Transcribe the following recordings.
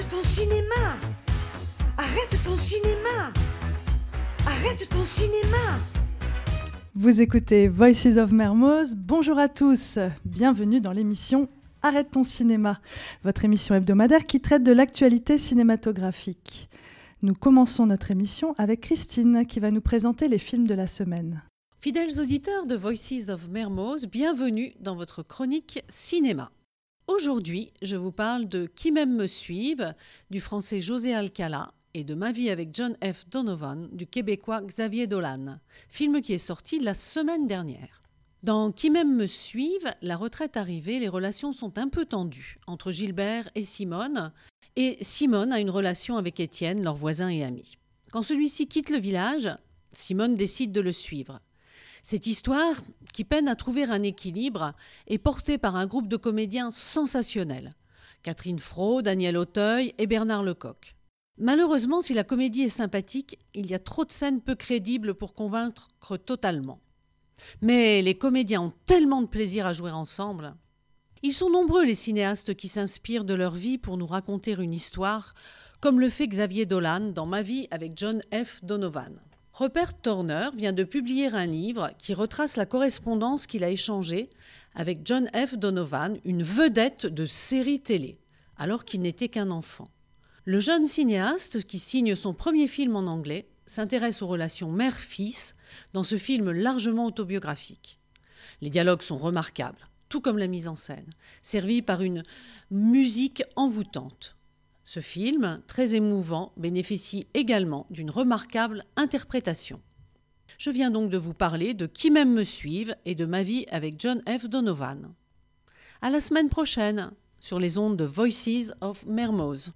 Arrête ton cinéma Arrête ton cinéma Arrête ton cinéma Vous écoutez Voices of Mermoz. Bonjour à tous. Bienvenue dans l'émission Arrête ton cinéma, votre émission hebdomadaire qui traite de l'actualité cinématographique. Nous commençons notre émission avec Christine qui va nous présenter les films de la semaine. Fidèles auditeurs de Voices of Mermoz, bienvenue dans votre chronique cinéma. Aujourd'hui, je vous parle de Qui m'aime me suive du français José Alcala et de Ma vie avec John F. Donovan du québécois Xavier Dolan, film qui est sorti la semaine dernière. Dans Qui m'aime me suive, la retraite arrivée, les relations sont un peu tendues entre Gilbert et Simone, et Simone a une relation avec Étienne, leur voisin et ami. Quand celui-ci quitte le village, Simone décide de le suivre. Cette histoire, qui peine à trouver un équilibre, est portée par un groupe de comédiens sensationnels. Catherine Fro, Daniel Auteuil et Bernard Lecoq. Malheureusement, si la comédie est sympathique, il y a trop de scènes peu crédibles pour convaincre totalement. Mais les comédiens ont tellement de plaisir à jouer ensemble. Ils sont nombreux les cinéastes qui s'inspirent de leur vie pour nous raconter une histoire, comme le fait Xavier Dolan dans Ma vie avec John F. Donovan. Rupert Turner vient de publier un livre qui retrace la correspondance qu'il a échangée avec John F. Donovan, une vedette de série télé, alors qu'il n'était qu'un enfant. Le jeune cinéaste, qui signe son premier film en anglais, s'intéresse aux relations mère-fils dans ce film largement autobiographique. Les dialogues sont remarquables, tout comme la mise en scène, servie par une musique envoûtante. Ce film, très émouvant, bénéficie également d'une remarquable interprétation. Je viens donc de vous parler de Qui m'aime me suive et de ma vie avec John F. Donovan. À la semaine prochaine sur les ondes de Voices of Mermoz.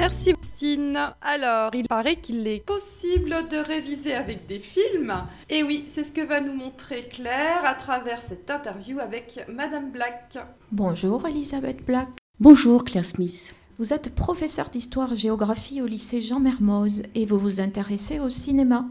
Merci Christine. Alors, il paraît qu'il est possible de réviser avec des films. Et oui, c'est ce que va nous montrer Claire à travers cette interview avec Madame Black. Bonjour Elisabeth Black. Bonjour Claire Smith. Vous êtes professeure d'histoire-géographie au lycée Jean Mermoz et vous vous intéressez au cinéma.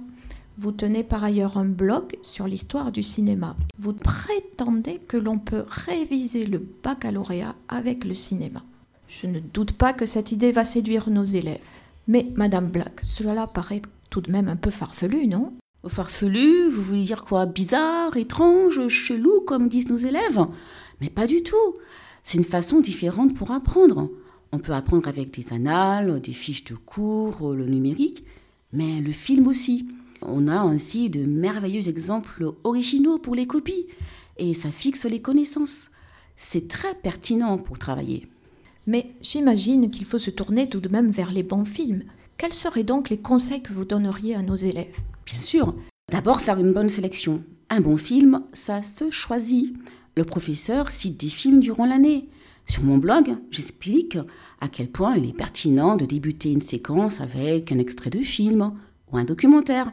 Vous tenez par ailleurs un blog sur l'histoire du cinéma. Vous prétendez que l'on peut réviser le baccalauréat avec le cinéma. Je ne doute pas que cette idée va séduire nos élèves. Mais, Madame Black, cela paraît tout de même un peu farfelu, non? Farfelu, vous voulez dire quoi? Bizarre, étrange, chelou, comme disent nos élèves? Mais pas du tout. C'est une façon différente pour apprendre. On peut apprendre avec des annales, des fiches de cours, le numérique, mais le film aussi. On a ainsi de merveilleux exemples originaux pour les copies, et ça fixe les connaissances. C'est très pertinent pour travailler. Mais j'imagine qu'il faut se tourner tout de même vers les bons films. Quels seraient donc les conseils que vous donneriez à nos élèves? Bien sûr. D'abord, faire une bonne sélection. Un bon film, ça se choisit. Le professeur cite des films durant l'année. Sur mon blog, j'explique à quel point il est pertinent de débuter une séquence avec un extrait de film ou un documentaire.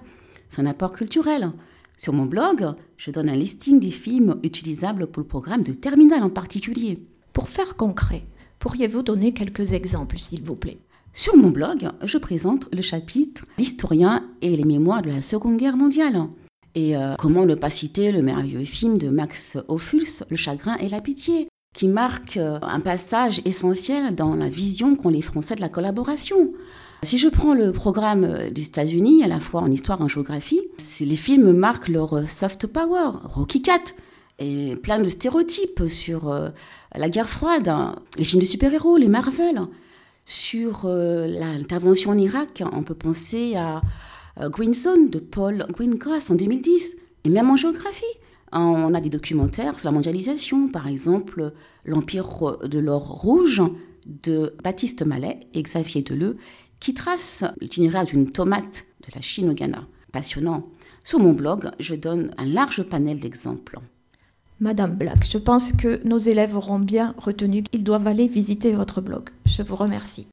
C'est un apport culturel. Sur mon blog, je donne un listing des films utilisables pour le programme de terminale en particulier. Pour faire concret, Pourriez-vous donner quelques exemples, s'il vous plaît? Sur mon blog, je présente le chapitre L'historien et les mémoires de la Seconde Guerre mondiale. Et euh, comment ne pas citer le merveilleux film de Max Ophuls, Le chagrin et la pitié, qui marque euh, un passage essentiel dans la vision qu'ont les Français de la collaboration. Si je prends le programme des États-Unis, à la fois en histoire et en géographie, les films marquent leur soft power. Rocky Cat, et plein de stéréotypes sur euh, la guerre froide, hein. les films de super-héros, les Marvel. Sur euh, l'intervention en Irak, on peut penser à euh, Green Zone de Paul Greengrass en 2010. Et même en géographie, on a des documentaires sur la mondialisation, par exemple L'Empire de l'Or Rouge de Baptiste Mallet et Xavier Deleu, qui trace l'itinéraire d'une tomate de la Chine au Ghana. Passionnant. Sur mon blog, je donne un large panel d'exemples. Madame Black, je pense que nos élèves auront bien retenu qu'ils doivent aller visiter votre blog. Je vous remercie.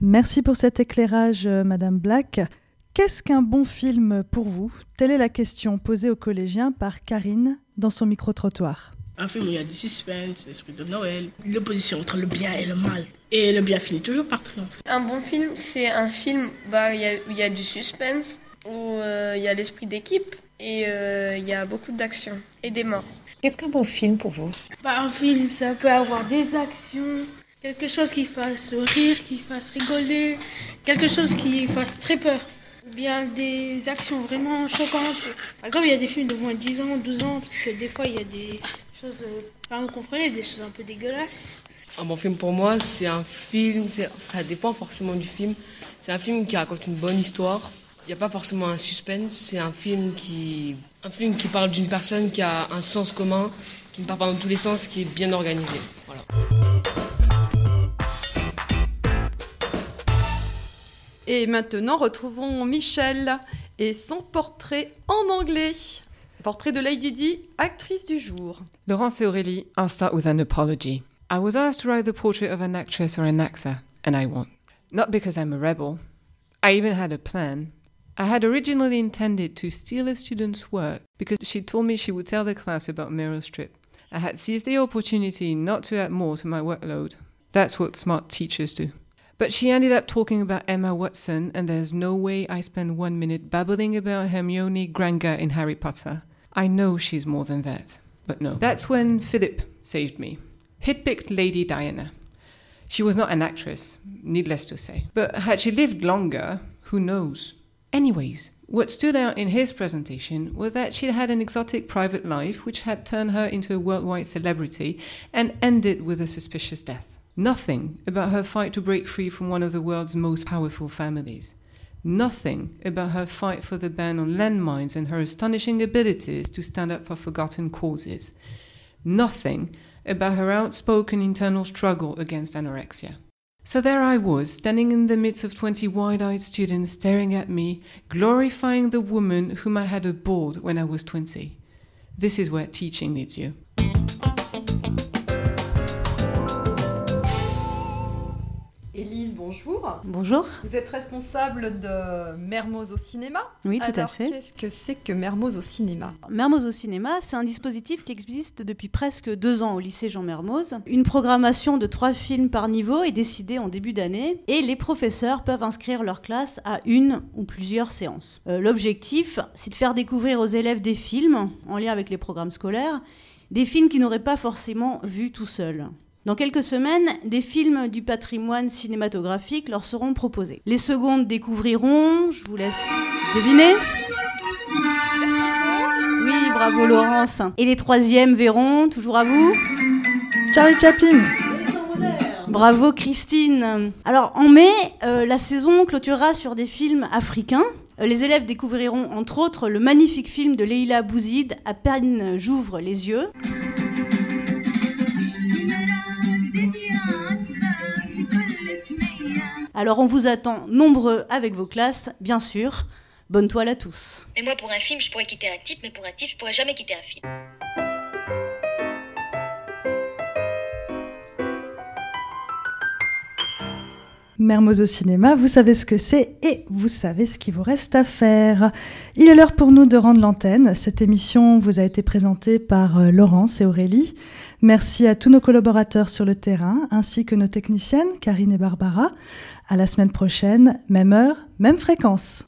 Merci pour cet éclairage, euh, Madame Black. Qu'est-ce qu'un bon film pour vous? Telle est la question posée aux collégiens par Karine dans son micro-trottoir. Un film où il y a du suspense, l'esprit de Noël, l'opposition entre le bien et le mal. Et le bien finit toujours par triompher. Un bon film, c'est un film bah, où il y a du suspense, où euh, il y a l'esprit d'équipe et euh, il y a beaucoup d'action et des morts. Qu'est-ce qu'un bon film pour vous? Bah, Un film, ça peut avoir des actions, quelque chose qui fasse rire, qui fasse rigoler, quelque chose qui fasse très peur. Ou bien des actions vraiment choquantes. Par exemple, il y a des films de moins de 10 ans, 12 ans, parce que des fois, il y a des choses, euh, enfin, vous comprenez, des choses un peu dégueulasses. Un bon film pour moi, c'est un film, ça dépend forcément du film. C'est un film qui raconte une bonne histoire. Il n'y a pas forcément un suspense, c'est un film qui, un film qui parle d'une personne qui a un sens commun, qui ne part pas dans tous les sens, qui est bien organisé. Voilà. Et maintenant, retrouvons Michel et son portrait en anglais. Portrait de Lady Di, actrice du jour. Laurence et Aurélie, I'll start with an apology. I was asked to write the portrait of an actress or an actor, and I won't. Not because I'm a rebel. I even had a plan. I had originally intended to steal a student's work because she told me she would tell the class about Meryl Streep. I had seized the opportunity not to add more to my workload. That's what smart teachers do. But she ended up talking about Emma Watson, and there's no way I spend one minute babbling about Hermione Granger in Harry Potter. I know she's more than that, but no. That's when Philip saved me. He'd picked Lady Diana. She was not an actress, needless to say. But had she lived longer, who knows? Anyways, what stood out in his presentation was that she had an exotic private life which had turned her into a worldwide celebrity and ended with a suspicious death. Nothing about her fight to break free from one of the world's most powerful families. Nothing about her fight for the ban on landmines and her astonishing abilities to stand up for forgotten causes. Nothing about her outspoken internal struggle against anorexia. So there I was, standing in the midst of 20 wide eyed students staring at me, glorifying the woman whom I had abhorred when I was 20. This is where teaching leads you. Bonjour. Bonjour. Vous êtes responsable de Mermoz au cinéma Oui, tout Alors, à fait. Qu'est-ce que c'est que Mermoz au cinéma? Mermoz au cinéma, c'est un dispositif qui existe depuis presque deux ans au lycée Jean Mermoz. Une programmation de trois films par niveau est décidée en début d'année et les professeurs peuvent inscrire leur classe à une ou plusieurs séances. Euh, L'objectif, c'est de faire découvrir aux élèves des films en lien avec les programmes scolaires, des films qu'ils n'auraient pas forcément vus tout seuls. Dans quelques semaines, des films du patrimoine cinématographique leur seront proposés. Les secondes découvriront, je vous laisse deviner. Oui, bravo Laurence. Et les troisièmes verront, toujours à vous. Charlie Chaplin. Bravo Christine. Alors en mai, euh, la saison clôturera sur des films africains. Euh, Les élèves découvriront entre autres le magnifique film de Leila Bouzid, À peine j'ouvre les yeux. Alors on vous attend nombreux avec vos classes, bien sûr. Bonne toile à tous. Mais moi, pour un film, je pourrais quitter un type, mais pour un type, je pourrais jamais quitter un film. Mermoz au cinéma, vous savez ce que c'est et vous savez ce qu'il vous reste à faire. Il est l'heure pour nous de rendre l'antenne. Cette émission vous a été présentée par euh, Laurence et Aurélie. Merci à tous nos collaborateurs sur le terrain, ainsi que nos techniciennes, Karine et Barbara. À la semaine prochaine, même heure, même fréquence.